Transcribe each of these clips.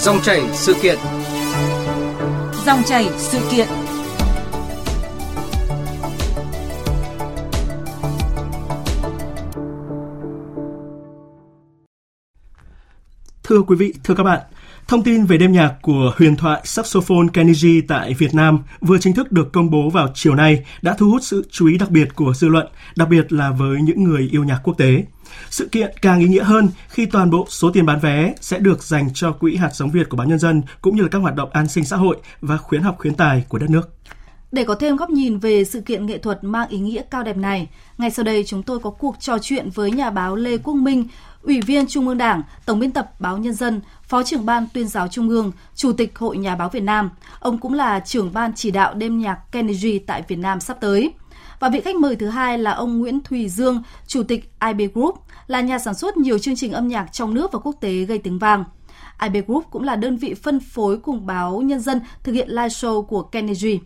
Dòng chảy sự kiện. Dòng chảy sự kiện. Thưa quý vị, thưa các bạn, Thông tin về đêm nhạc của huyền thoại saxophone Kenny tại Việt Nam vừa chính thức được công bố vào chiều nay đã thu hút sự chú ý đặc biệt của dư luận, đặc biệt là với những người yêu nhạc quốc tế. Sự kiện càng ý nghĩa hơn khi toàn bộ số tiền bán vé sẽ được dành cho Quỹ hạt giống Việt của báo Nhân dân cũng như là các hoạt động an sinh xã hội và khuyến học khuyến tài của đất nước. Để có thêm góc nhìn về sự kiện nghệ thuật mang ý nghĩa cao đẹp này, ngay sau đây chúng tôi có cuộc trò chuyện với nhà báo Lê Quốc Minh, Ủy viên Trung ương Đảng, Tổng biên tập Báo Nhân dân, Phó trưởng ban tuyên giáo Trung ương, Chủ tịch Hội Nhà báo Việt Nam. Ông cũng là trưởng ban chỉ đạo đêm nhạc Kennedy tại Việt Nam sắp tới. Và vị khách mời thứ hai là ông Nguyễn Thùy Dương, Chủ tịch IB Group, là nhà sản xuất nhiều chương trình âm nhạc trong nước và quốc tế gây tiếng vang. IB Group cũng là đơn vị phân phối cùng báo Nhân dân thực hiện live show của Kennedy.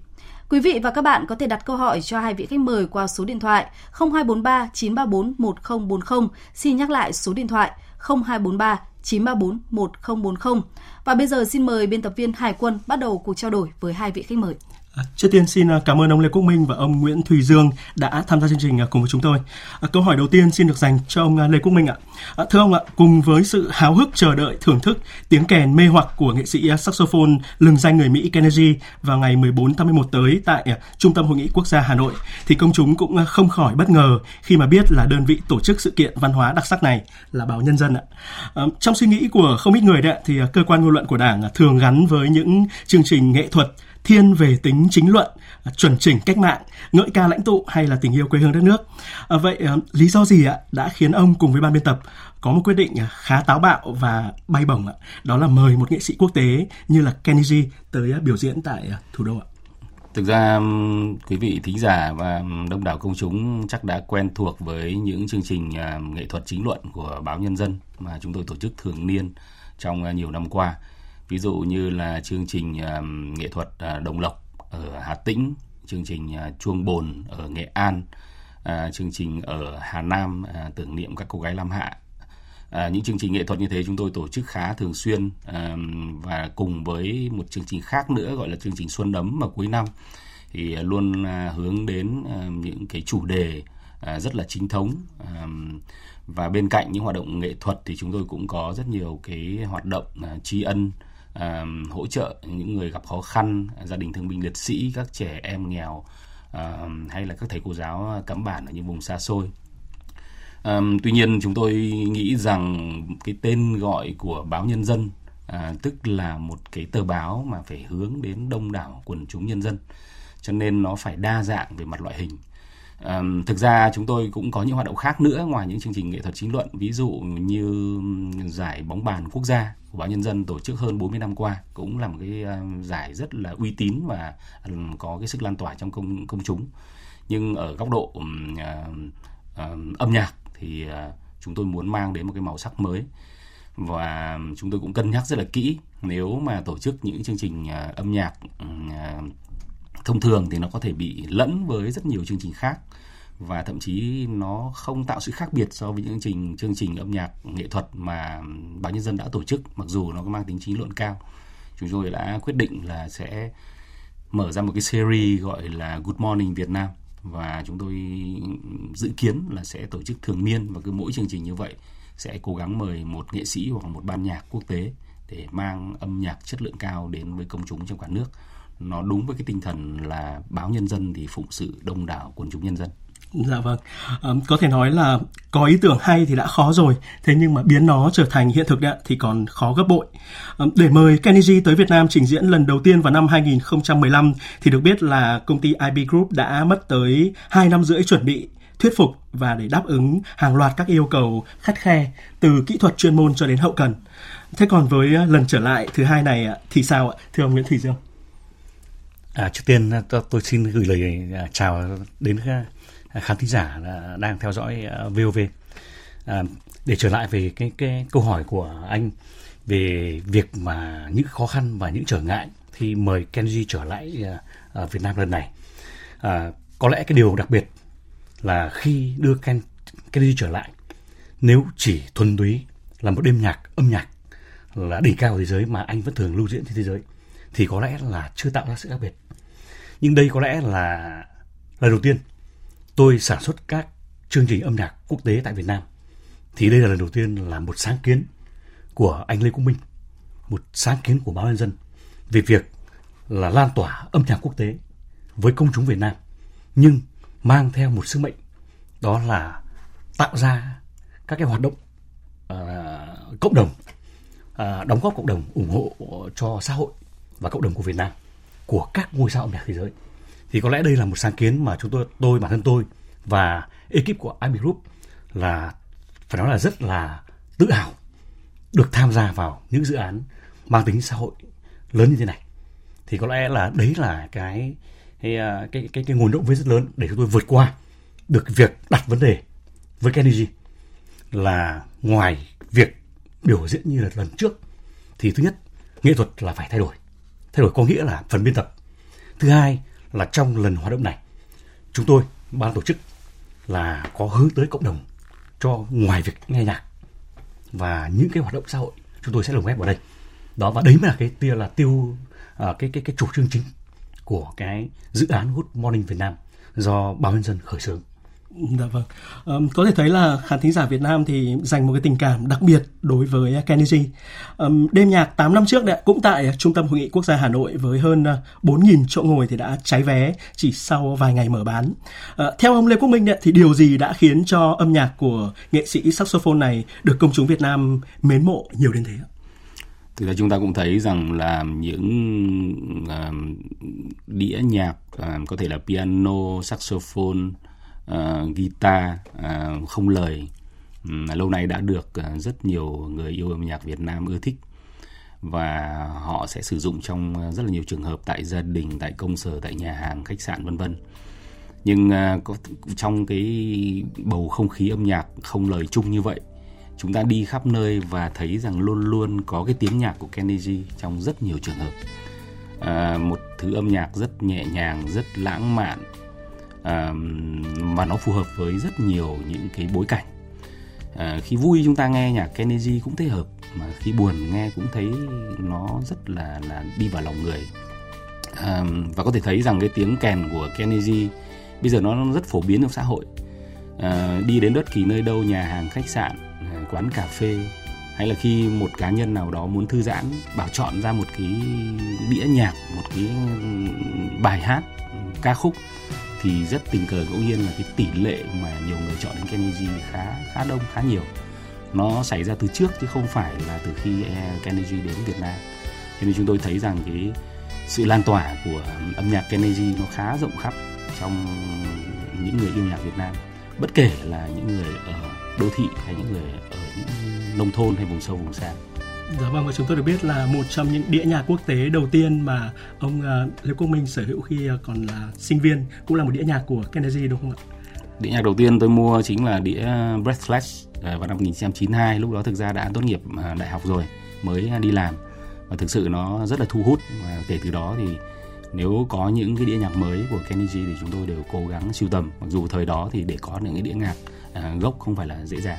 Quý vị và các bạn có thể đặt câu hỏi cho hai vị khách mời qua số điện thoại 0243 934 1040. Xin nhắc lại số điện thoại 0243 934 1040. Và bây giờ xin mời biên tập viên Hải quân bắt đầu cuộc trao đổi với hai vị khách mời. À, trước tiên xin à, cảm ơn ông Lê Quốc Minh và ông Nguyễn Thùy Dương đã tham gia chương trình à, cùng với chúng tôi. Câu hỏi đầu tiên xin được dành cho ông Lê Quốc Minh ạ. Thưa ông ạ, cùng với sự háo hức chờ đợi thưởng thức tiếng kèn mê hoặc của nghệ sĩ saxophone lừng danh người Mỹ Kennedy vào ngày 14 tháng 11 tới tại Trung tâm Hội nghị Quốc gia Hà Nội, thì công chúng cũng không khỏi bất ngờ khi mà biết là đơn vị tổ chức sự kiện văn hóa đặc sắc này là báo Nhân dân ạ. Trong suy nghĩ của không ít người đấy thì cơ quan ngôn luận của Đảng thường gắn với những chương trình nghệ thuật thiên về tính chính luận, à, chuẩn chỉnh cách mạng, ngợi ca lãnh tụ hay là tình yêu quê hương đất nước. À, vậy à, lý do gì ạ đã khiến ông cùng với ban biên tập có một quyết định à, khá táo bạo và bay bổng ạ? Đó là mời một nghệ sĩ quốc tế như là Kenny G tới à, biểu diễn tại thủ đô ạ. Thực ra quý vị thính giả và đông đảo công chúng chắc đã quen thuộc với những chương trình nghệ thuật chính luận của báo Nhân dân mà chúng tôi tổ chức thường niên trong nhiều năm qua ví dụ như là chương trình uh, nghệ thuật uh, đồng lộc ở Hà Tĩnh chương trình uh, chuông bồn ở Nghệ An uh, chương trình ở Hà Nam uh, tưởng niệm các cô gái Lam Hạ. À, những chương trình nghệ thuật như thế chúng tôi tổ chức khá thường xuyên à, và cùng với một chương trình khác nữa gọi là chương trình xuân ấm vào cuối năm thì luôn à, hướng đến à, những cái chủ đề à, rất là chính thống à, và bên cạnh những hoạt động nghệ thuật thì chúng tôi cũng có rất nhiều cái hoạt động à, tri ân à, hỗ trợ những người gặp khó khăn gia đình thương binh liệt sĩ các trẻ em nghèo à, hay là các thầy cô giáo cắm bản ở những vùng xa xôi. À, tuy nhiên chúng tôi nghĩ rằng cái tên gọi của báo nhân dân à, tức là một cái tờ báo mà phải hướng đến đông đảo quần chúng nhân dân. Cho nên nó phải đa dạng về mặt loại hình. Um, thực ra chúng tôi cũng có những hoạt động khác nữa ngoài những chương trình nghệ thuật chính luận ví dụ như giải bóng bàn quốc gia của báo nhân dân tổ chức hơn 40 năm qua cũng là một cái giải rất là uy tín và có cái sức lan tỏa trong công công chúng. Nhưng ở góc độ uh, uh, âm nhạc thì uh, chúng tôi muốn mang đến một cái màu sắc mới. Và chúng tôi cũng cân nhắc rất là kỹ nếu mà tổ chức những chương trình uh, âm nhạc uh, thông thường thì nó có thể bị lẫn với rất nhiều chương trình khác và thậm chí nó không tạo sự khác biệt so với những chương trình chương trình âm nhạc, nghệ thuật mà báo nhân dân đã tổ chức, mặc dù nó có mang tính chính luận cao. Chúng tôi đã quyết định là sẽ mở ra một cái series gọi là Good Morning Việt Nam và chúng tôi dự kiến là sẽ tổ chức thường niên và cứ mỗi chương trình như vậy sẽ cố gắng mời một nghệ sĩ hoặc một ban nhạc quốc tế để mang âm nhạc chất lượng cao đến với công chúng trong cả nước nó đúng với cái tinh thần là báo nhân dân thì phụng sự đông đảo quần chúng nhân dân Dạ vâng, à, có thể nói là có ý tưởng hay thì đã khó rồi, thế nhưng mà biến nó trở thành hiện thực đấy thì còn khó gấp bội. À, để mời Kennedy tới Việt Nam trình diễn lần đầu tiên vào năm 2015 thì được biết là công ty IB Group đã mất tới 2 năm rưỡi chuẩn bị thuyết phục và để đáp ứng hàng loạt các yêu cầu khắt khe từ kỹ thuật chuyên môn cho đến hậu cần. Thế còn với ờ, lần trở lại thứ hai này thì sao ạ, thưa ông Nguyễn Thủy Dương? À, trước tiên à, tôi xin gửi lời à, chào đến à, khán thính giả đang theo dõi VOV. À, để trở lại về cái cái câu hỏi của anh về việc mà những khó khăn và những trở ngại thì mời Kenji trở lại ở Việt Nam lần này. À, có lẽ cái điều đặc biệt là khi đưa Ken, Kenji trở lại nếu chỉ thuần túy là một đêm nhạc âm nhạc là đỉnh cao thế giới mà anh vẫn thường lưu diễn trên thế giới thì có lẽ là chưa tạo ra sự khác biệt nhưng đây có lẽ là lần đầu tiên. Tôi sản xuất các chương trình âm nhạc quốc tế tại Việt Nam. Thì đây là lần đầu tiên là một sáng kiến của anh Lê Quốc Minh một sáng kiến của báo nhân dân về việc là lan tỏa âm nhạc quốc tế với công chúng Việt Nam nhưng mang theo một sứ mệnh đó là tạo ra các cái hoạt động uh, cộng đồng uh, đóng góp cộng đồng ủng hộ cho xã hội và cộng đồng của Việt Nam của các ngôi sao âm nhạc thế giới. Thì có lẽ đây là một sáng kiến mà chúng tôi tôi bản thân tôi và ekip của IB Group là phải nói là rất là tự hào được tham gia vào những dự án mang tính xã hội lớn như thế này. Thì có lẽ là đấy là cái cái cái cái, cái nguồn động viên rất lớn để chúng tôi vượt qua được việc đặt vấn đề với Kennedy là ngoài việc biểu diễn như là lần trước thì thứ nhất nghệ thuật là phải thay đổi thay đổi có nghĩa là phần biên tập. Thứ hai là trong lần hoạt động này chúng tôi ban tổ chức là có hướng tới cộng đồng cho ngoài việc nghe nhạc và những cái hoạt động xã hội. Chúng tôi sẽ lồng ghép vào đây. Đó và đấy mới là cái tiêu là tiêu à, cái cái cái chủ trương chính của cái dự án Good Morning Việt Nam do báo nhân dân khởi xướng. Dạ vâng. Um, có thể thấy là khán thính giả Việt Nam thì dành một cái tình cảm đặc biệt đối với à, Kennedy. Um, đêm nhạc 8 năm trước đấy cũng tại Trung tâm Hội nghị Quốc gia Hà Nội với hơn à, 4.000 chỗ ngồi thì đã cháy vé chỉ sau vài ngày mở bán. Uh, theo ông Lê Quốc Minh đấy, thì điều gì đã khiến cho âm nhạc của nghệ sĩ saxophone này được công chúng Việt Nam mến mộ nhiều đến thế ạ? Thực ra chúng ta cũng thấy rằng là những uh, đĩa nhạc uh, có thể là piano, saxophone, uh, guitar uh, không lời um, lâu nay đã được uh, rất nhiều người yêu âm nhạc Việt Nam ưa thích và họ sẽ sử dụng trong rất là nhiều trường hợp tại gia đình, tại công sở, tại nhà hàng, khách sạn vân vân. Nhưng uh, có, trong cái bầu không khí âm nhạc không lời chung như vậy, chúng ta đi khắp nơi và thấy rằng luôn luôn có cái tiếng nhạc của Kenny G trong rất nhiều trường hợp. À, một thứ âm nhạc rất nhẹ nhàng, rất lãng mạn, à, và nó phù hợp với rất nhiều những cái bối cảnh. À, khi vui chúng ta nghe nhạc Kennedy cũng thấy hợp mà khi buồn nghe cũng thấy nó rất là là đi vào lòng người. À, và có thể thấy rằng cái tiếng kèn của Kennedy bây giờ nó rất phổ biến trong xã hội. À, đi đến bất kỳ nơi đâu nhà hàng khách sạn ờ, quán cà phê hay là khi một cá nhân nào đó muốn thư giãn bảo chọn ra một cái đĩa nhạc một cái bài hát ca khúc thì rất tình cờ ngẫu nhiên là cái tỷ lệ mà nhiều người chọn đến Kenny G khá khá đông, khá nhiều. Nó xảy ra từ trước chứ không phải là từ khi Kennedy Kenny G đến Việt Nam. Cho nên chúng tôi thấy rằng cái sự lan tỏa của âm nhạc Kenny G nó khá rộng khắp trong những người yêu nhạc Việt Nam. Bất kể là những người ở đô thị hay những người ở những nông thôn hay vùng sâu, vùng xa. Dạ vâng và chúng tôi được biết là một trong những đĩa nhạc quốc tế đầu tiên mà ông uh, Lê Quốc Minh sở hữu khi uh, còn là sinh viên cũng là một đĩa nhạc của Kennedy đúng không ạ? Đĩa nhạc đầu tiên tôi mua chính là đĩa Breathless ờ, vào năm 1992 lúc đó thực ra đã tốt nghiệp đại học rồi mới đi làm. Và thực sự nó rất là thu hút. Và kể từ đó thì nếu có những cái đĩa nhạc mới của Kennedy thì chúng tôi đều cố gắng sưu tầm. Mặc dù thời đó thì để có những cái đĩa nhạc gốc không phải là dễ dàng.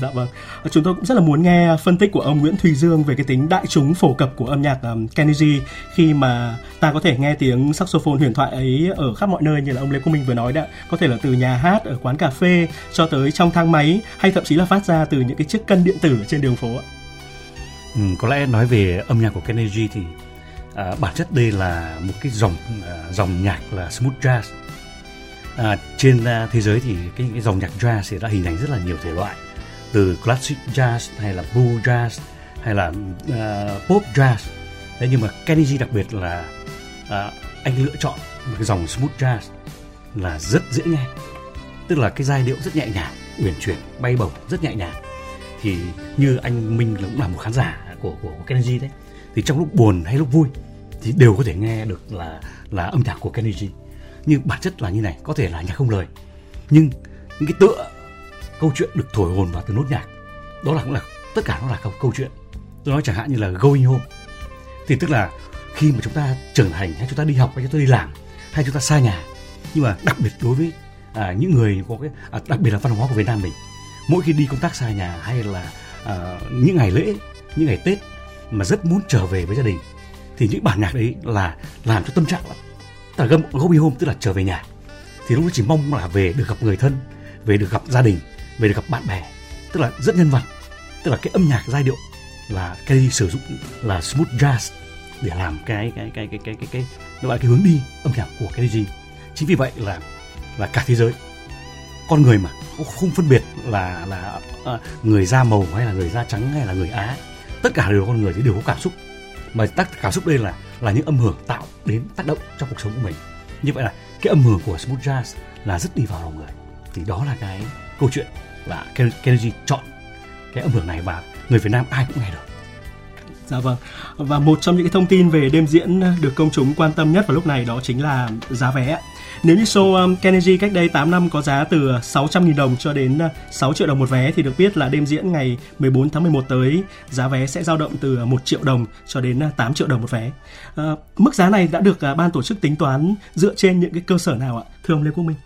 Dạ vâng. Chúng tôi cũng rất là muốn nghe phân tích của ông Nguyễn Thùy Dương về cái tính đại chúng phổ cập của âm nhạc um, Kennedy khi mà ta có thể nghe tiếng saxophone huyền thoại ấy ở khắp mọi nơi như là ông Lê Quốc Minh vừa nói đó, có thể là từ nhà hát ở quán cà phê cho tới trong thang máy hay thậm chí là phát ra từ những cái chiếc cân điện tử trên đường phố. Ừ, có lẽ nói về âm nhạc của Kennedy thì à, bản chất đây là một cái dòng à, dòng nhạc là smooth jazz. À, trên à, thế giới thì cái, cái dòng nhạc jazz thì đã hình thành rất là nhiều thể loại từ classic jazz hay là blue jazz hay là uh, pop jazz. Thế nhưng mà Kenny G đặc biệt là uh, anh lựa chọn một cái dòng smooth jazz là rất dễ nghe. Tức là cái giai điệu rất nhẹ nhàng uyển chuyển bay bổng rất nhẹ nhàng. Thì như anh Minh cũng là một khán giả của của, của Kenny G đấy. Thì trong lúc buồn hay lúc vui thì đều có thể nghe được là là âm nhạc của Kenny G. Nhưng bản chất là như này có thể là nhạc không lời. Nhưng những cái tựa câu chuyện được thổi hồn vào từ nốt nhạc. Đó là cũng là tất cả nó là câu, câu chuyện. Tôi nói chẳng hạn như là going home. Thì tức là khi mà chúng ta trưởng thành hay chúng ta đi học hay chúng ta đi làm hay chúng ta xa nhà nhưng mà đặc biệt đối với à, những người có cái à, đặc biệt là văn hóa của Việt Nam mình mỗi khi đi công tác xa nhà hay là à, những ngày lễ những ngày Tết mà rất muốn trở về với gia đình thì những bản nhạc đấy là làm cho tâm trạng lắm. Tức là gâm go home tức là trở về nhà. Thì lúc đó chỉ mong là về được gặp người thân về được gặp gia đình về được gặp bạn bè, tức là rất nhân vật, tức là cái âm nhạc giai điệu là cái sử dụng là smooth jazz để làm cái cái cái cái cái cái cái gọi là cái hướng đi âm nhạc của cái gì chính vì vậy là là cả thế giới, con người mà cũng không phân biệt là là ờ, người da màu hay là người da trắng hay là người á, tất cả đều là con người thì đều có cảm xúc. Mà tác, cảm xúc đây là là những âm hưởng tạo đến tác động trong cuộc sống của mình. Như vậy là cái âm hưởng của smooth jazz là rất đi vào lòng người. Thì đó là cái câu chuyện là Kennedy chọn cái âm hưởng này và người Việt Nam ai cũng nghe được Dạ vâng. Và một trong những cái thông tin về đêm diễn được công chúng quan tâm nhất vào lúc này đó chính là giá vé. Nếu như show um, Kennedy cách đây 8 năm có giá từ 600.000 đồng cho đến uh, 6 triệu đồng một vé thì được biết là đêm diễn ngày 14 tháng 11 tới giá vé sẽ dao động từ 1 triệu đồng cho đến uh, 8 triệu đồng một vé. À, mức giá này đã được uh, ban tổ chức tính toán dựa trên những cái cơ sở nào ạ? Thưa ông Lê Quốc Minh.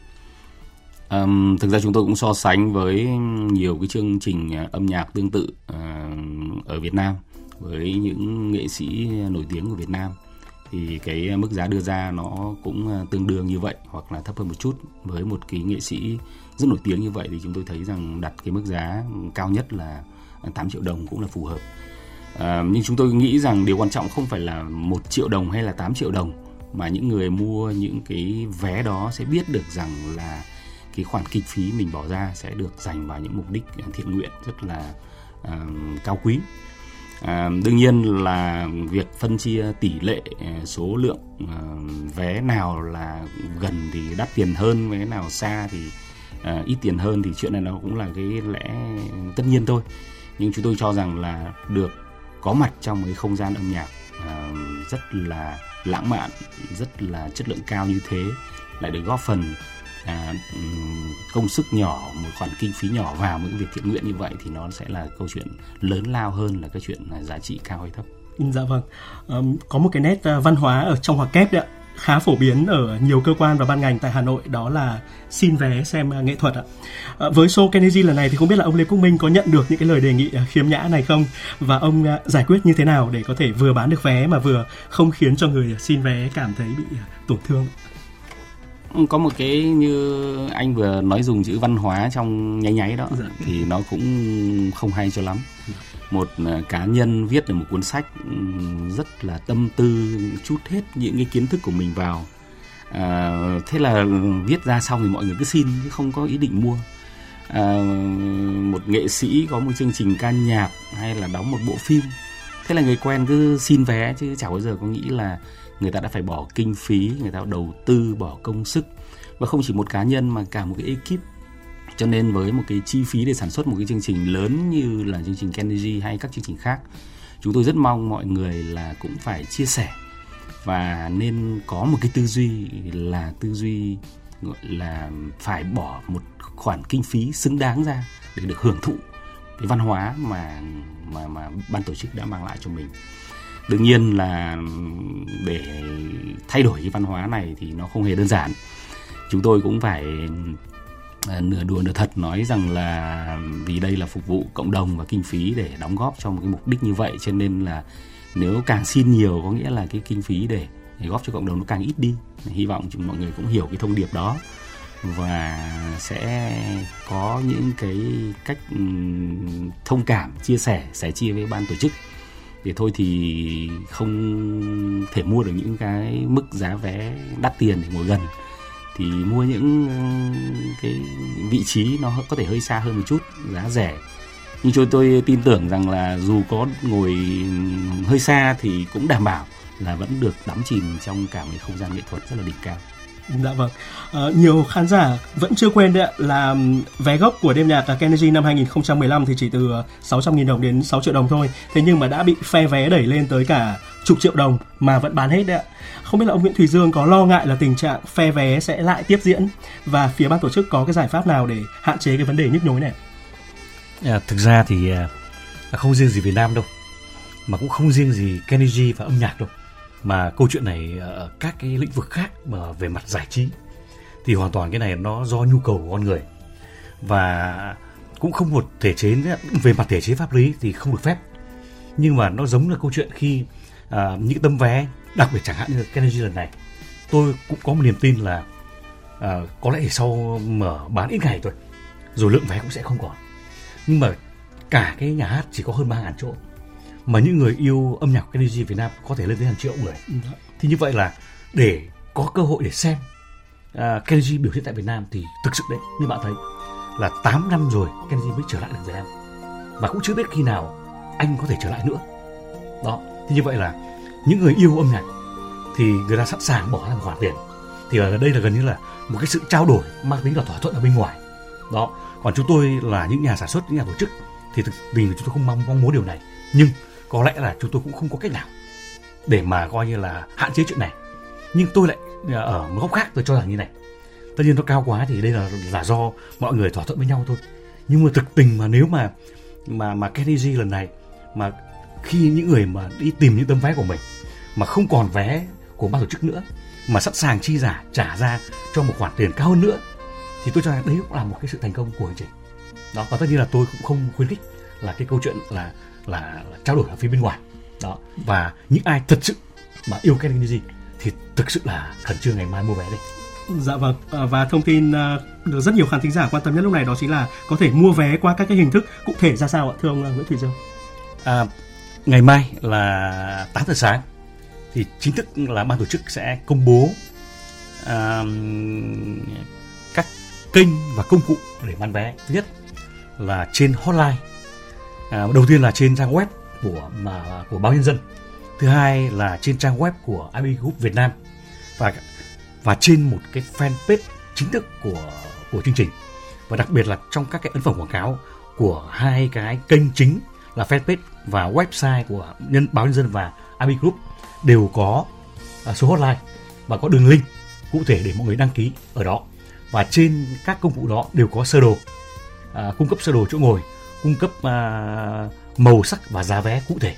Um, thực ra chúng tôi cũng so sánh với nhiều cái chương trình à, âm nhạc tương tự uh, ở Việt Nam với những nghệ sĩ nổi tiếng của Việt Nam. Thì cái mức giá đưa ra nó cũng à, tương đương như vậy hoặc là thấp hơn một chút. Với một cái nghệ sĩ rất nổi tiếng như vậy thì chúng tôi thấy rằng đặt cái mức giá cao nhất là 8 triệu đồng cũng là phù hợp. À, nhưng chúng tôi nghĩ rằng điều quan trọng không phải là một triệu đồng hay là 8 triệu đồng mà những người mua những cái vé đó sẽ biết được rằng là cái khoản kinh phí mình bỏ ra sẽ được dành vào những mục đích thiện nguyện rất là uh, cao quý. À, đương nhiên là việc phân chia tỷ lệ à, số lượng à, vé nào là gần thì đắt tiền hơn vé nào xa thì à, ít tiền hơn thì chuyện này nó cũng là cái lẽ tất nhiên thôi. Nhưng chúng tôi cho rằng là được có mặt trong cái không gian âm nhạc à, rất là lãng mạn rất là chất lượng cao như thế lại được góp phần à, công sức nhỏ một khoản kinh phí nhỏ vào những việc thiện nguyện như vậy thì nó sẽ là câu chuyện lớn lao hơn là cái chuyện là giá trị cao hay thấp. Ừ, dạ vâng, à, có một cái nét ờ, văn hóa ở trong hoặc kép đấy ạ khá phổ biến ở nhiều cơ quan và ban ngành tại Hà Nội đó là xin vé xem à, nghệ thuật ạ. À, với show Kennedy lần này thì không biết là ông Lê Quốc Minh có nhận được những cái lời đề nghị à, khiếm nhã này không và ông à, giải quyết như thế nào để có thể vừa bán được vé mà vừa không khiến cho người xin vé cảm thấy bị tổn thương có một cái như anh vừa nói dùng chữ văn hóa trong nháy nháy đó dạ. thì nó cũng không hay cho lắm. Một à, cá nhân viết được một cuốn sách rất là tâm tư chút hết những cái kiến thức của mình vào. À, thế là viết ra xong thì mọi người cứ xin chứ không có ý định mua. À, một nghệ sĩ có một chương trình ca nhạc hay là đóng một bộ phim. Thế là người quen cứ xin vé chứ chả bao giờ có nghĩ là người ta đã phải bỏ kinh phí, người ta đầu tư, bỏ công sức. Và không chỉ một cá nhân mà cả một cái ekip. Cho nên với một cái chi phí để sản xuất một cái chương trình lớn như là chương trình Kennedy hay các chương trình khác, chúng tôi rất mong mọi người là cũng phải chia sẻ. Và nên có một cái tư duy là tư duy, gọi là phải bỏ một khoản kinh phí xứng đáng ra để được hưởng thụ cái văn hóa mà mà mà ban tổ chức đã mang lại cho mình đương nhiên là để thay đổi cái văn hóa này thì nó không hề đơn giản. Chúng tôi cũng phải à, nửa đùa nửa thật nói rằng là vì đây là phục vụ cộng đồng và kinh phí để đóng góp cho một cái mục đích như vậy cho nên là nếu càng xin nhiều có nghĩa là cái kinh phí để, để góp cho cộng đồng nó càng ít đi. Hy vọng chúng mọi người cũng hiểu cái thông điệp đó và sẽ có những cái cách thông cảm chia sẻ sẻ chia với ban tổ chức để thôi thì không thể mua được những cái mức giá vé đắt tiền để ngồi gần. Thì mua những ờ, cái vị trí nó có thể hơi xa hơn một chút, giá rẻ. Nhưng chúng tôi tin tưởng rằng là dù có ngồi hơi xa thì cũng đảm bảo là vẫn được đắm chìm trong cả một không gian nghệ thuật rất là đỉnh cao. Dạ vâng. À, nhiều khán giả vẫn chưa quên đấy ạ là vé gốc của đêm nhạc à, Kennedy năm 2015 thì chỉ từ ờ, 600.000 đồng đến 6 triệu đồng thôi. Thế nhưng mà đã bị phe vé đẩy lên tới cả chục triệu đồng mà vẫn bán hết đấy ạ. Không biết là ông Nguyễn Thùy Dương có lo ngại là tình trạng phe vé sẽ lại tiếp diễn và phía ban tổ chức có cái giải pháp nào để hạn chế cái vấn đề nhức nhối này? À, thực ra thì à, không riêng gì Việt Nam đâu mà cũng không riêng gì Kennedy và âm nhạc đâu mà câu chuyện này ở các cái lĩnh vực khác mà về mặt giải trí thì hoàn toàn cái này nó do nhu cầu của con người. Và cũng không một thể chế về mặt thể chế pháp lý thì không được phép. Nhưng mà nó giống là câu chuyện khi à, những tấm vé đặc biệt chẳng hạn như Kennedy lần này tôi cũng có một niềm tin là à, có lẽ sau mở bán ít ngày thôi rồi lượng vé cũng sẽ không còn. Nhưng mà cả cái nhà hát chỉ có hơn ba ngàn chỗ mà những người yêu âm nhạc Kennedy Việt Nam có thể lên tới hàng triệu người. Dạ. thì như vậy là để có cơ hội để xem uh, Kennedy biểu diễn tại Việt Nam thì thực sự đấy như bạn thấy là 8 năm rồi Kennedy mới trở lại được Việt Nam. Và cũng chưa biết khi nào anh có thể trở lại nữa. Đó thì như vậy là những người yêu âm nhạc thì người ta sẵn sàng bỏ ra một khoản tiền. Thì ở đây là gần như là một cái sự trao đổi mang tính là thỏa thuận ở bên ngoài. Đó còn chúng tôi là những nhà sản xuất những nhà tổ chức thì thực vì chúng tôi không mong mong muốn điều này. Nhưng có lẽ là chúng tôi cũng không có cách nào để mà coi như là hạn chế chuyện này. Nhưng tôi lại à, ở một góc khác tôi cho rằng như này. Tất nhiên nó cao quá thì đây là là do mọi người thỏa thuận với nhau thôi. Nhưng mà thực tình mà nếu mà mà mà Kennedy lần này, mà khi những người mà đi tìm những tấm vé của mình, mà không còn vé của ban tổ chức nữa, mà sẵn sàng chi giả, trả ra cho một khoản tiền cao hơn nữa, thì tôi cho rằng đấy cũng là một cái sự thành công của hành trình. Đó, và tất nhiên là tôi cũng không khuyến khích là cái câu chuyện là là, là trao đổi ở phía bên ngoài đó và những ai thật sự mà yêu Kennedy thì thực sự là khẩn trương ngày mai mua vé đi Dạ vâng à, và thông tin à, được rất nhiều khán thính giả quan tâm nhất lúc này đó chính là có thể mua vé qua các cái hình thức cụ thể ra sao ạ thưa ông à, Nguyễn Thủy Dương? À, ngày mai là 8 giờ sáng thì chính thức là ban tổ chức sẽ công bố à, các kênh và công cụ để bán vé. Thứ nhất là trên hotline. À, đầu tiên là trên trang web của mà của báo nhân dân. Thứ hai là trên trang web của IB Group Việt Nam. Và và trên một cái fanpage chính thức của của chương trình. Và đặc biệt là trong các cái ấn phẩm quảng cáo của hai cái kênh chính là fanpage và website của nhân báo nhân dân và IB Group đều có à, số hotline và có đường link cụ thể để mọi người đăng ký ở đó. Và trên các công cụ đó đều có sơ đồ. À, cung cấp sơ đồ chỗ ngồi cung cấp uh, màu sắc và giá vé cụ thể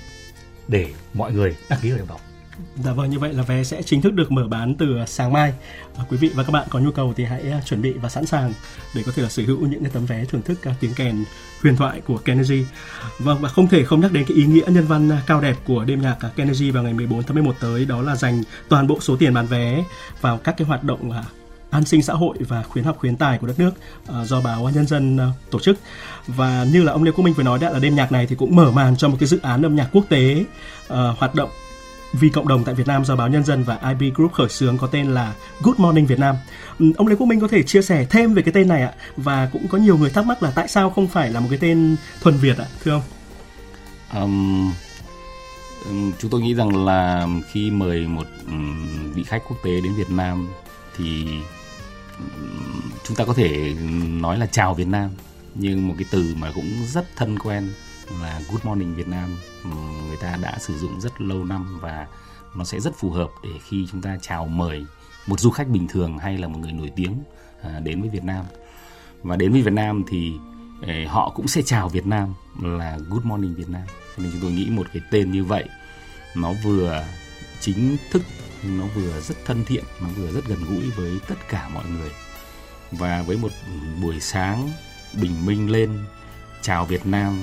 để mọi người đăng ký ở đọc. Dạ vâng, như vậy là vé sẽ chính thức được mở bán từ sáng mai. À, quý vị và các bạn có nhu cầu thì hãy à, chuẩn bị và sẵn sàng để có thể là sở hữu những cái tấm vé thưởng thức à, tiếng kèn huyền thoại của Kennedy. Vâng và không thể không nhắc đến cái ý nghĩa nhân văn cao đẹp của đêm nhạc Kennedy vào ngày 14 tháng 11 tới đó là dành toàn bộ số tiền bán vé vào các cái hoạt động an sinh xã hội và khuyến học khuyến tài của đất nước uh, do báo nhân dân uh, tổ chức và như là ông Lê Quốc Minh vừa nói đã là đêm nhạc này thì cũng mở màn cho một cái dự án âm nhạc quốc tế uh, hoạt động vì cộng đồng tại Việt Nam do báo Nhân dân và IB Group khởi xướng có tên là Good Morning Việt Nam. Ừ, ông Lê Quốc Minh có thể chia sẻ thêm về cái tên này ạ và cũng có nhiều người thắc mắc là tại sao không phải là một cái tên thuần Việt ạ, thưa ông? Um, chúng tôi nghĩ rằng là khi mời một vị khách quốc tế đến Việt Nam thì chúng ta có thể nói là chào Việt Nam, nhưng một cái từ mà cũng rất thân quen là Good Morning Việt Nam. Ừ, người ta đã sử dụng rất lâu năm và nó sẽ rất phù hợp để khi chúng ta chào mời một du khách bình thường hay là một người nổi tiếng à, đến với Việt Nam. Và đến với Việt Nam thì ờ, họ cũng sẽ chào Việt Nam là Good Morning Việt Nam. Nên chúng tôi nghĩ một cái tên như vậy nó vừa chính thức nó vừa rất thân thiện nó vừa rất gần gũi với tất cả mọi người và với một buổi sáng bình minh lên chào Việt Nam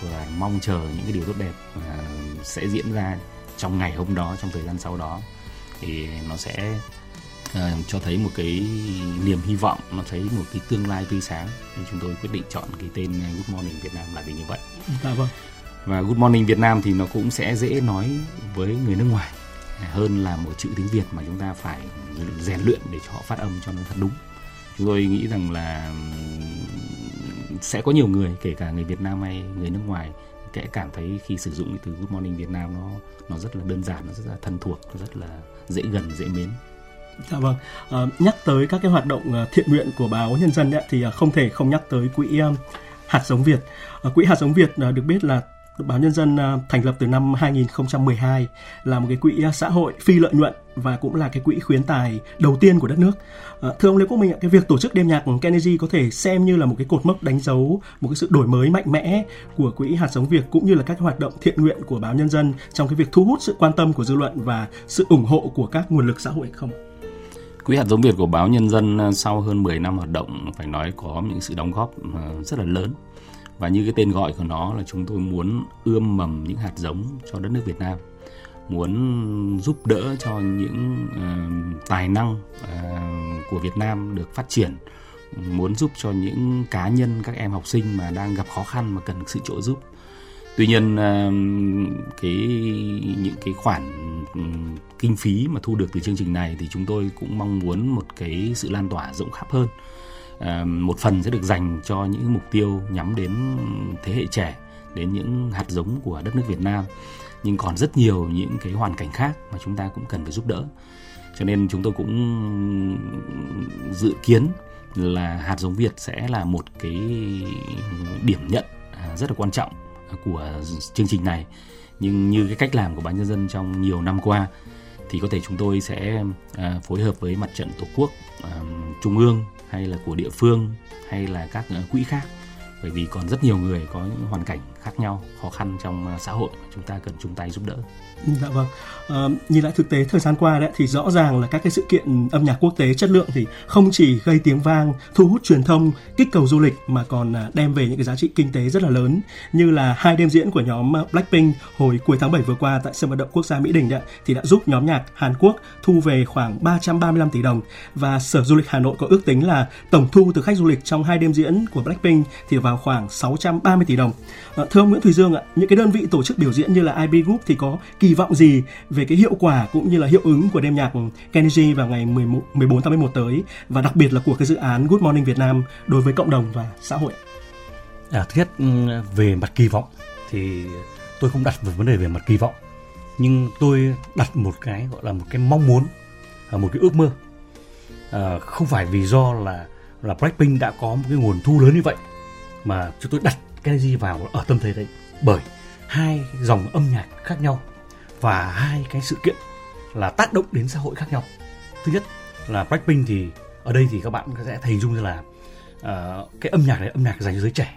và mong chờ những cái điều tốt đẹp uh, sẽ diễn ra trong ngày hôm đó trong thời gian sau đó thì nó sẽ uh, cho thấy một cái niềm hy vọng nó thấy một cái tương lai tươi sáng nên chúng tôi quyết định chọn cái tên Good Morning Việt Nam là vì như vậy. Dạ vâng. Và Good Morning Việt Nam thì nó cũng sẽ dễ nói với người nước ngoài hơn là một chữ tiếng Việt mà chúng ta phải rèn luyện để cho họ phát âm cho nó thật đúng. Chúng tôi nghĩ rằng là sẽ có nhiều người kể cả người Việt Nam hay người nước ngoài sẽ cảm thấy khi sử dụng cái từ Good Morning Việt Nam nó nó rất là đơn giản, nó rất là thân thuộc, nó rất là dễ gần, dễ mến. Dạ vâng. À, nhắc tới các cái hoạt động ờ, thiện nguyện của báo Nhân dân ấy, thì ờ, không thể không nhắc tới quỹ hạt giống Việt. Quỹ hạt giống Việt được biết là Báo Nhân dân à, thành lập từ năm 2012 là một cái quỹ à, xã hội phi lợi nhuận và cũng là cái quỹ khuyến tài đầu tiên của đất nước. À, thưa ông Lê Quốc Minh, cái việc tổ chức đêm nhạc Kennedy có thể xem như là một cái cột mốc đánh dấu một cái sự đổi mới mạnh mẽ của quỹ hạt giống Việt cũng như là các hoạt động thiện nguyện của báo Nhân dân trong cái việc thu hút sự quan tâm của dư luận và sự ủng hộ của các nguồn lực xã hội không? Quỹ hạt giống Việt của báo Nhân dân sau hơn 10 năm hoạt động phải nói có những sự đóng góp rất là lớn và như cái tên gọi của nó là chúng tôi muốn ươm mầm những hạt giống cho đất nước Việt Nam. Muốn giúp đỡ cho những uh, tài năng uh, của Việt Nam được phát triển. Muốn giúp cho những cá nhân các em học sinh mà đang gặp khó khăn mà cần sự trợ giúp. Tuy nhiên ờ, cái những cái khoản ừ, kinh phí mà thu được từ chương trình này thì chúng tôi cũng mong muốn một cái sự lan tỏa rộng khắp hơn. Ờ, một phần sẽ được dành cho những mục tiêu nhắm đến thế hệ trẻ, đến những hạt giống của đất nước Việt Nam. Nhưng còn rất nhiều những cái hoàn cảnh khác mà chúng ta cũng cần phải giúp đỡ. Cho nên chúng tôi cũng dự kiến là hạt giống Việt sẽ là một cái điểm nhận à, rất là quan trọng của chương trình này. Nhưng như cái cách làm của báo nhân dân trong nhiều năm qua, thì có thể chúng tôi sẽ à, phối hợp với mặt trận tổ quốc à, trung ương hay là của địa phương hay là các quỹ khác. Bởi vì còn rất nhiều người có những hoàn cảnh khác nhau khó khăn trong ờ, xã hội mà chúng ta cần chung tay giúp đỡ Dạ vâng. À, nhìn lại thực tế thời gian qua đấy thì rõ ràng là các cái sự kiện âm nhạc quốc tế chất lượng thì không chỉ gây tiếng vang, thu hút truyền thông, kích cầu du lịch mà còn à, đem về những cái giá trị kinh tế rất là lớn như là hai đêm diễn của nhóm ờ, Blackpink hồi cuối tháng 7 vừa qua tại sân vận động quốc gia Mỹ Đình đấy thì đã giúp nhóm nhạc Hàn Quốc thu về khoảng 335 tỷ đồng và Sở Du lịch Hà Nội có ước tính là tổng thu từ khách du lịch trong hai đêm diễn của Blackpink thì vào khoảng 630 tỷ đồng. À, thưa ông Nguyễn Thùy Dương ạ, những cái đơn vị tổ chức biểu diễn như là IB Group thì có kỳ vọng gì về cái hiệu quả cũng như là hiệu ứng của đêm nhạc Kennedy vào ngày 11, 14 tháng 11 tới và đặc biệt là của cái dự án Good Morning Việt Nam đối với cộng đồng và xã hội? À, thứ nhất ừ, về mặt kỳ vọng thì tôi không đặt về vấn đề về mặt kỳ vọng nhưng tôi đặt một cái gọi là một cái mong muốn à, một cái ước mơ à, không phải vì do là là Blackpink đã có một cái nguồn thu lớn như vậy mà chúng tôi đặt Kennedy vào ở tâm thế đấy. Bởi hai dòng âm nhạc khác nhau và hai cái sự kiện là tác động đến xã hội khác nhau. Thứ nhất là Blackpink thì ở đây thì các bạn sẽ hình dung ra là uh, cái âm nhạc này âm nhạc dành cho giới trẻ.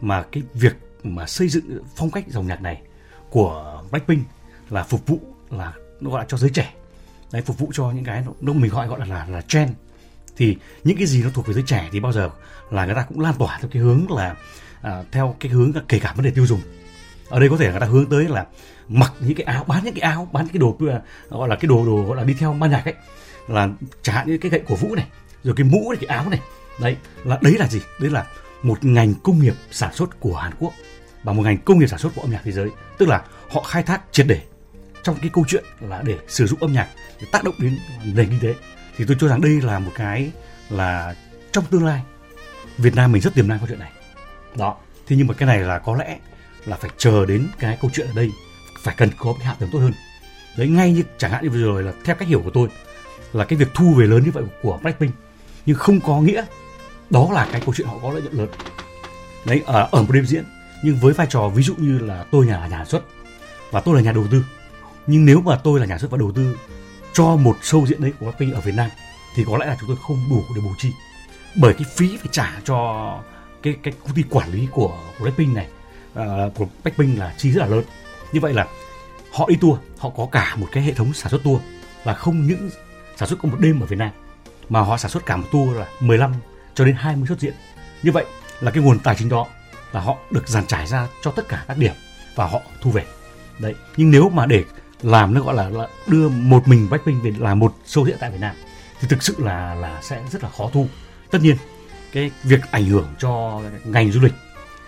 Mà cái việc mà xây dựng phong cách dòng nhạc này của Blackpink là phục vụ là nó gọi là cho giới trẻ. Đấy phục vụ cho những cái nó mình gọi gọi là là, là trend. Thì những cái gì nó thuộc về giới trẻ thì bao giờ là người ta cũng lan tỏa theo cái hướng là à, theo cái hướng kể cả vấn đề tiêu dùng. Ở đây có thể người ta hướng tới là mặc những cái áo bán những cái áo bán những cái đồ à, gọi là cái đồ đồ gọi là đi theo ban nhạc ấy. Là chẳng hạn như cái gậy cổ vũ này rồi cái mũ này cái áo này. Đấy là đấy là gì? Đấy là một ngành công nghiệp sản xuất của Hàn Quốc. Và một ngành công nghiệp sản xuất của âm nhạc thế giới. Tức là họ khai thác triệt để trong cái câu chuyện là để sử dụng âm nhạc để tác động đến nền kinh tế. Thì tôi cho rằng đây là một cái là trong tương lai Việt Nam mình rất tiềm năng có chuyện này đó. Thế nhưng mà cái này là có lẽ là phải chờ đến cái câu chuyện ở đây, phải cần có cái hạ tầng tốt hơn. Đấy, ngay như chẳng hạn như vừa rồi là theo cách hiểu của tôi, là cái việc thu về lớn như vậy của Blackpink nhưng không có nghĩa đó là cái câu chuyện họ có lợi nhuận lớn. Đấy ở ở một đêm diễn, nhưng với vai trò ví dụ như là tôi nhà là nhà sản xuất và tôi là nhà đầu tư, nhưng nếu mà tôi là nhà xuất và đầu tư cho một show diễn đấy của Blackpink ở Việt Nam, thì có lẽ là chúng tôi không đủ để bù chi. Bởi cái phí phải trả cho cái cái công ty quản lý của Blackpink này uh, của Blackpink là chi rất là lớn. Như vậy là họ đi tour họ có cả một cái hệ thống sản xuất tour là không những sản xuất có một đêm ở Việt Nam mà họ sản xuất cả một tour là 15 cho đến 20 xuất diễn. Như vậy là cái nguồn tài chính đó là họ được dàn trải ra cho tất cả các điểm và họ thu về. Đấy nhưng nếu mà để làm nó gọi là, là đưa một mình Blackpink về làm một show diễn tại Việt Nam thì thực sự là là sẽ rất là khó thu. Tất nhiên cái việc ảnh hưởng cho ngành du lịch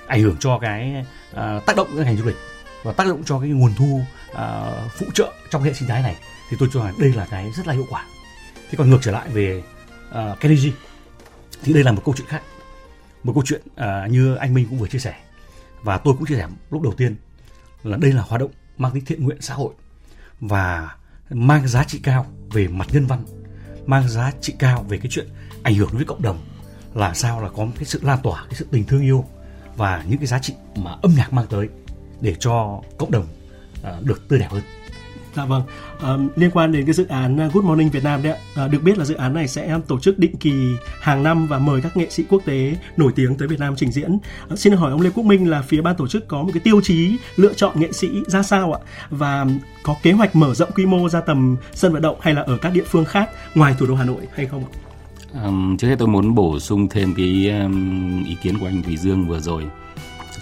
ảnh hưởng cho cái uh, tác động cái ngành du lịch và tác động cho cái nguồn thu uh, phụ trợ trong hệ sinh thái này thì tôi cho rằng đây là cái rất là hiệu quả. Thế còn ngược trở lại về uh, Kennedy thì đây là một câu chuyện khác một câu chuyện uh, như anh Minh cũng vừa chia sẻ. Và tôi cũng chia sẻ lúc đầu tiên là đây là hoạt động mang tính thiện nguyện xã hội và mang giá trị cao về mặt nhân văn mang giá trị cao về cái chuyện ảnh hưởng với cộng đồng là sao là có cái sự lan tỏa cái sự tình thương yêu và những cái giá trị mà âm nhạc mang tới để cho cộng đồng uh, được tươi đẹp hơn. Dạ vâng. À, liên quan đến cái dự án à, Good Morning Việt Nam đấy à, được biết là dự án này sẽ tổ chức định kỳ hàng năm và mời các nghệ sĩ quốc tế nổi tiếng tới Việt Nam trình diễn. À, xin hỏi ông Lê Quốc Minh là phía ban tổ chức có một cái tiêu chí lựa chọn nghệ sĩ ra sao ạ? Và có kế hoạch mở rộng quy mô ra tầm sân vận động hay là ở các địa phương khác ngoài thủ đô Hà Nội hay không ạ? Um, trước hết tôi muốn bổ sung thêm cái um, ý kiến của anh Thủy Dương vừa rồi.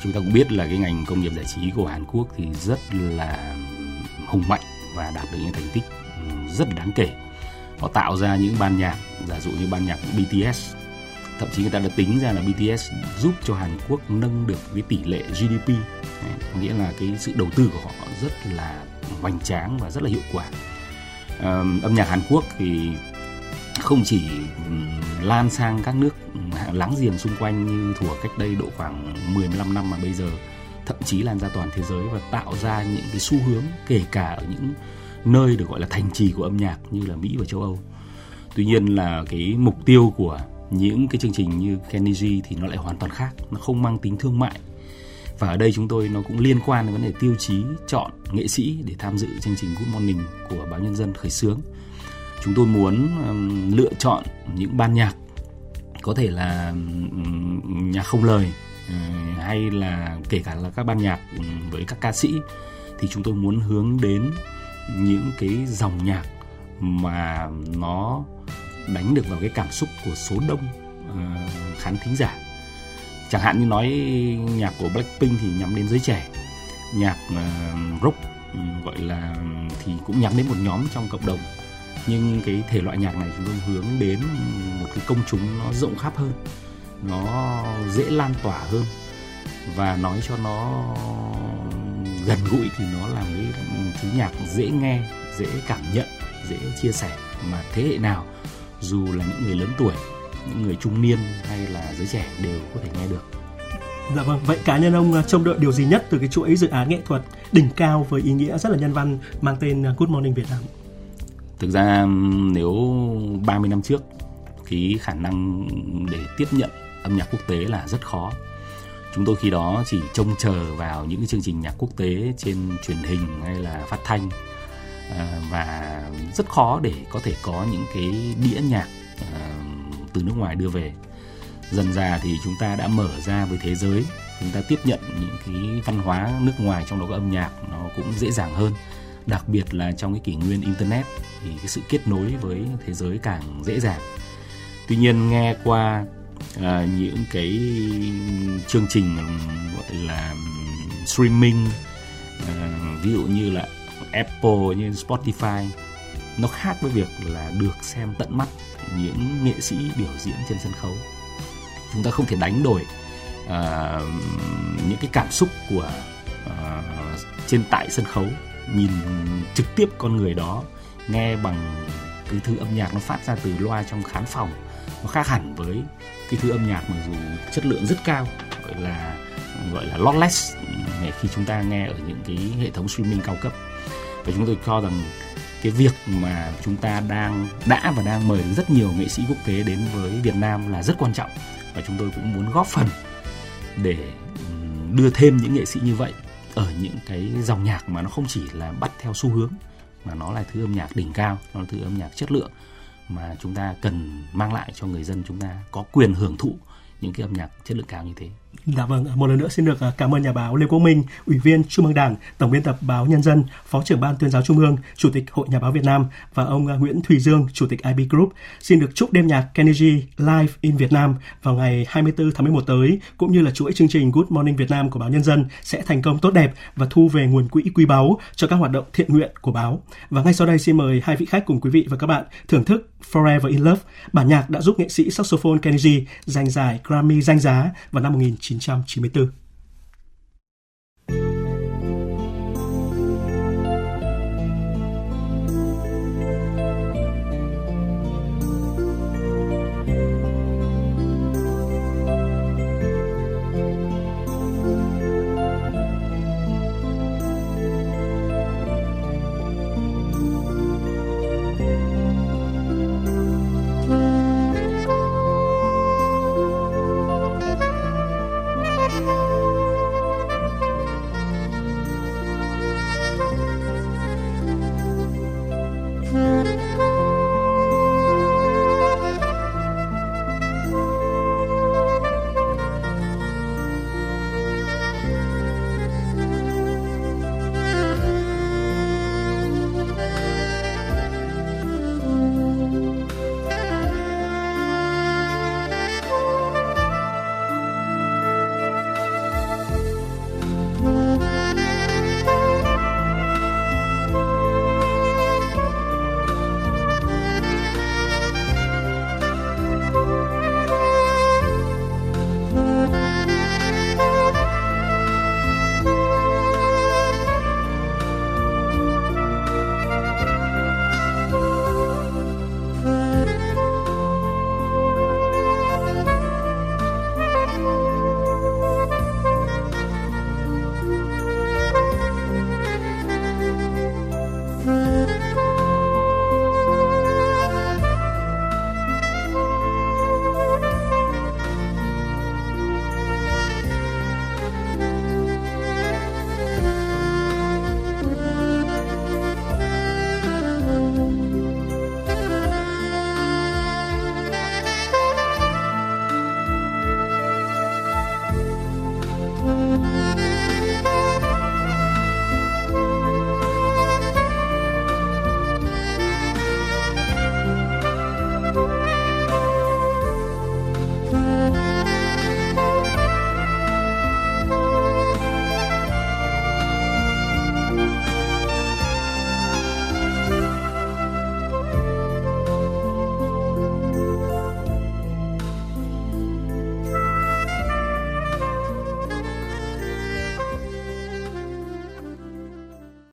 Chúng ta cũng biết là cái ngành công nghiệp giải trí của Hàn Quốc thì rất là hùng mạnh và đạt được những thành tích rất là đáng kể. Họ tạo ra những ban nhạc, giả dụ như ban nhạc BTS thậm chí người ta đã tính ra là BTS giúp cho Hàn Quốc nâng được cái tỷ lệ GDP Đấy, nghĩa là cái sự đầu tư của họ rất là hoành tráng và rất là hiệu quả um, âm nhạc Hàn Quốc thì không chỉ lan sang các nước láng giềng xung quanh như thủa cách đây độ khoảng 10-15 năm mà bây giờ thậm chí lan ra toàn thế giới và tạo ra những cái xu hướng kể cả ở những nơi được gọi là thành trì của âm nhạc như là Mỹ và châu Âu. Tuy nhiên là cái mục tiêu của những cái chương trình như Kennedy thì nó lại hoàn toàn khác, nó không mang tính thương mại. Và ở đây chúng tôi nó cũng liên quan đến vấn đề tiêu chí chọn nghệ sĩ để tham dự chương trình Good Morning của báo Nhân dân khởi xướng. Chúng tôi muốn lựa chọn những ban nhạc có thể là nhạc không lời ờ, hay là kể cả là các ban nhạc với các ca sĩ, thì chúng tôi muốn hướng đến những cái dòng nhạc mà nó đánh được vào cái cảm xúc của số đông ờ, khán thính giả. Chẳng hạn như nói nhạc của Blackpink thì nhắm đến giới trẻ, nhạc rock gọi là thì cũng nhắm đến một nhóm trong cộng đồng nhưng cái thể loại nhạc này chúng tôi hướng đến một cái công chúng nó rộng khắp hơn nó dễ lan tỏa hơn và nói cho nó gần gũi thì nó là cái thứ nhạc dễ nghe dễ cảm nhận dễ chia sẻ mà thế hệ nào dù là những người lớn tuổi những người trung niên hay là giới trẻ đều có thể nghe được Dạ vâng, vậy cá nhân ông trông đợi điều gì nhất từ cái chuỗi dự án nghệ thuật đỉnh cao với ý nghĩa rất là nhân văn mang tên Good Morning Việt Nam? Thực ra nếu 30 năm trước cái khả năng để tiếp nhận âm nhạc quốc tế là rất khó. Chúng tôi khi đó chỉ trông chờ vào những cái chương trình nhạc quốc tế trên truyền hình hay là phát thanh à, và rất khó để có thể có những cái đĩa nhạc à, từ nước ngoài đưa về. Dần dà thì chúng ta đã mở ra với thế giới, chúng ta tiếp nhận những cái văn hóa nước ngoài trong đó có âm nhạc nó cũng dễ dàng hơn đặc biệt là trong cái kỷ nguyên internet thì cái sự kết nối với thế giới càng dễ dàng. Tuy nhiên nghe qua à, những cái chương trình gọi là streaming à, ví dụ như là Apple như Spotify nó khác với việc là được xem tận mắt những nghệ sĩ biểu diễn trên sân khấu. Chúng ta không thể đánh đổi à, những cái cảm xúc của à, trên tại sân khấu nhìn trực tiếp con người đó nghe bằng cái thứ âm nhạc nó phát ra từ loa trong khán phòng. Nó khác hẳn với cái thứ âm nhạc mặc dù chất lượng rất cao, gọi là gọi là lossless khi chúng ta nghe ở những cái hệ thống streaming cao cấp. Và chúng tôi cho rằng cái việc mà chúng ta đang, đã và đang mời rất nhiều nghệ sĩ quốc tế đến với Việt Nam là rất quan trọng. Và chúng tôi cũng muốn góp phần để đưa thêm những nghệ sĩ như vậy ở những cái dòng nhạc mà nó không chỉ là bắt theo xu hướng mà nó là thứ âm nhạc đỉnh cao, nó là thứ âm nhạc chất lượng mà chúng ta cần mang lại cho người dân, chúng ta có quyền hưởng thụ những cái âm nhạc chất lượng cao như thế. Dạ vâng, một lần nữa xin được à, cảm ơn nhà báo Lê Quốc Minh, Ủy viên Trung ương Đảng, Tổng biên tập báo Nhân dân, Phó trưởng ban tuyên giáo Trung ương, Chủ tịch Hội Nhà báo Việt Nam và ông à, Nguyễn Thùy Dương, Chủ tịch IB Group. Xin được chúc đêm nhạc Kennedy Live in Việt Nam vào ngày 24 tháng 11 tới, cũng như là chuỗi chương trình Good Morning Việt Nam của báo Nhân dân sẽ thành công tốt đẹp và thu về nguồn quỹ quý báu cho các hoạt động thiện nguyện của báo. Và ngay sau đây xin mời hai vị khách cùng quý vị và các bạn thưởng thức Forever in Love, bản nhạc đã giúp nghệ sĩ saxophone Kennedy giành giải Grammy danh giá vào năm 1994.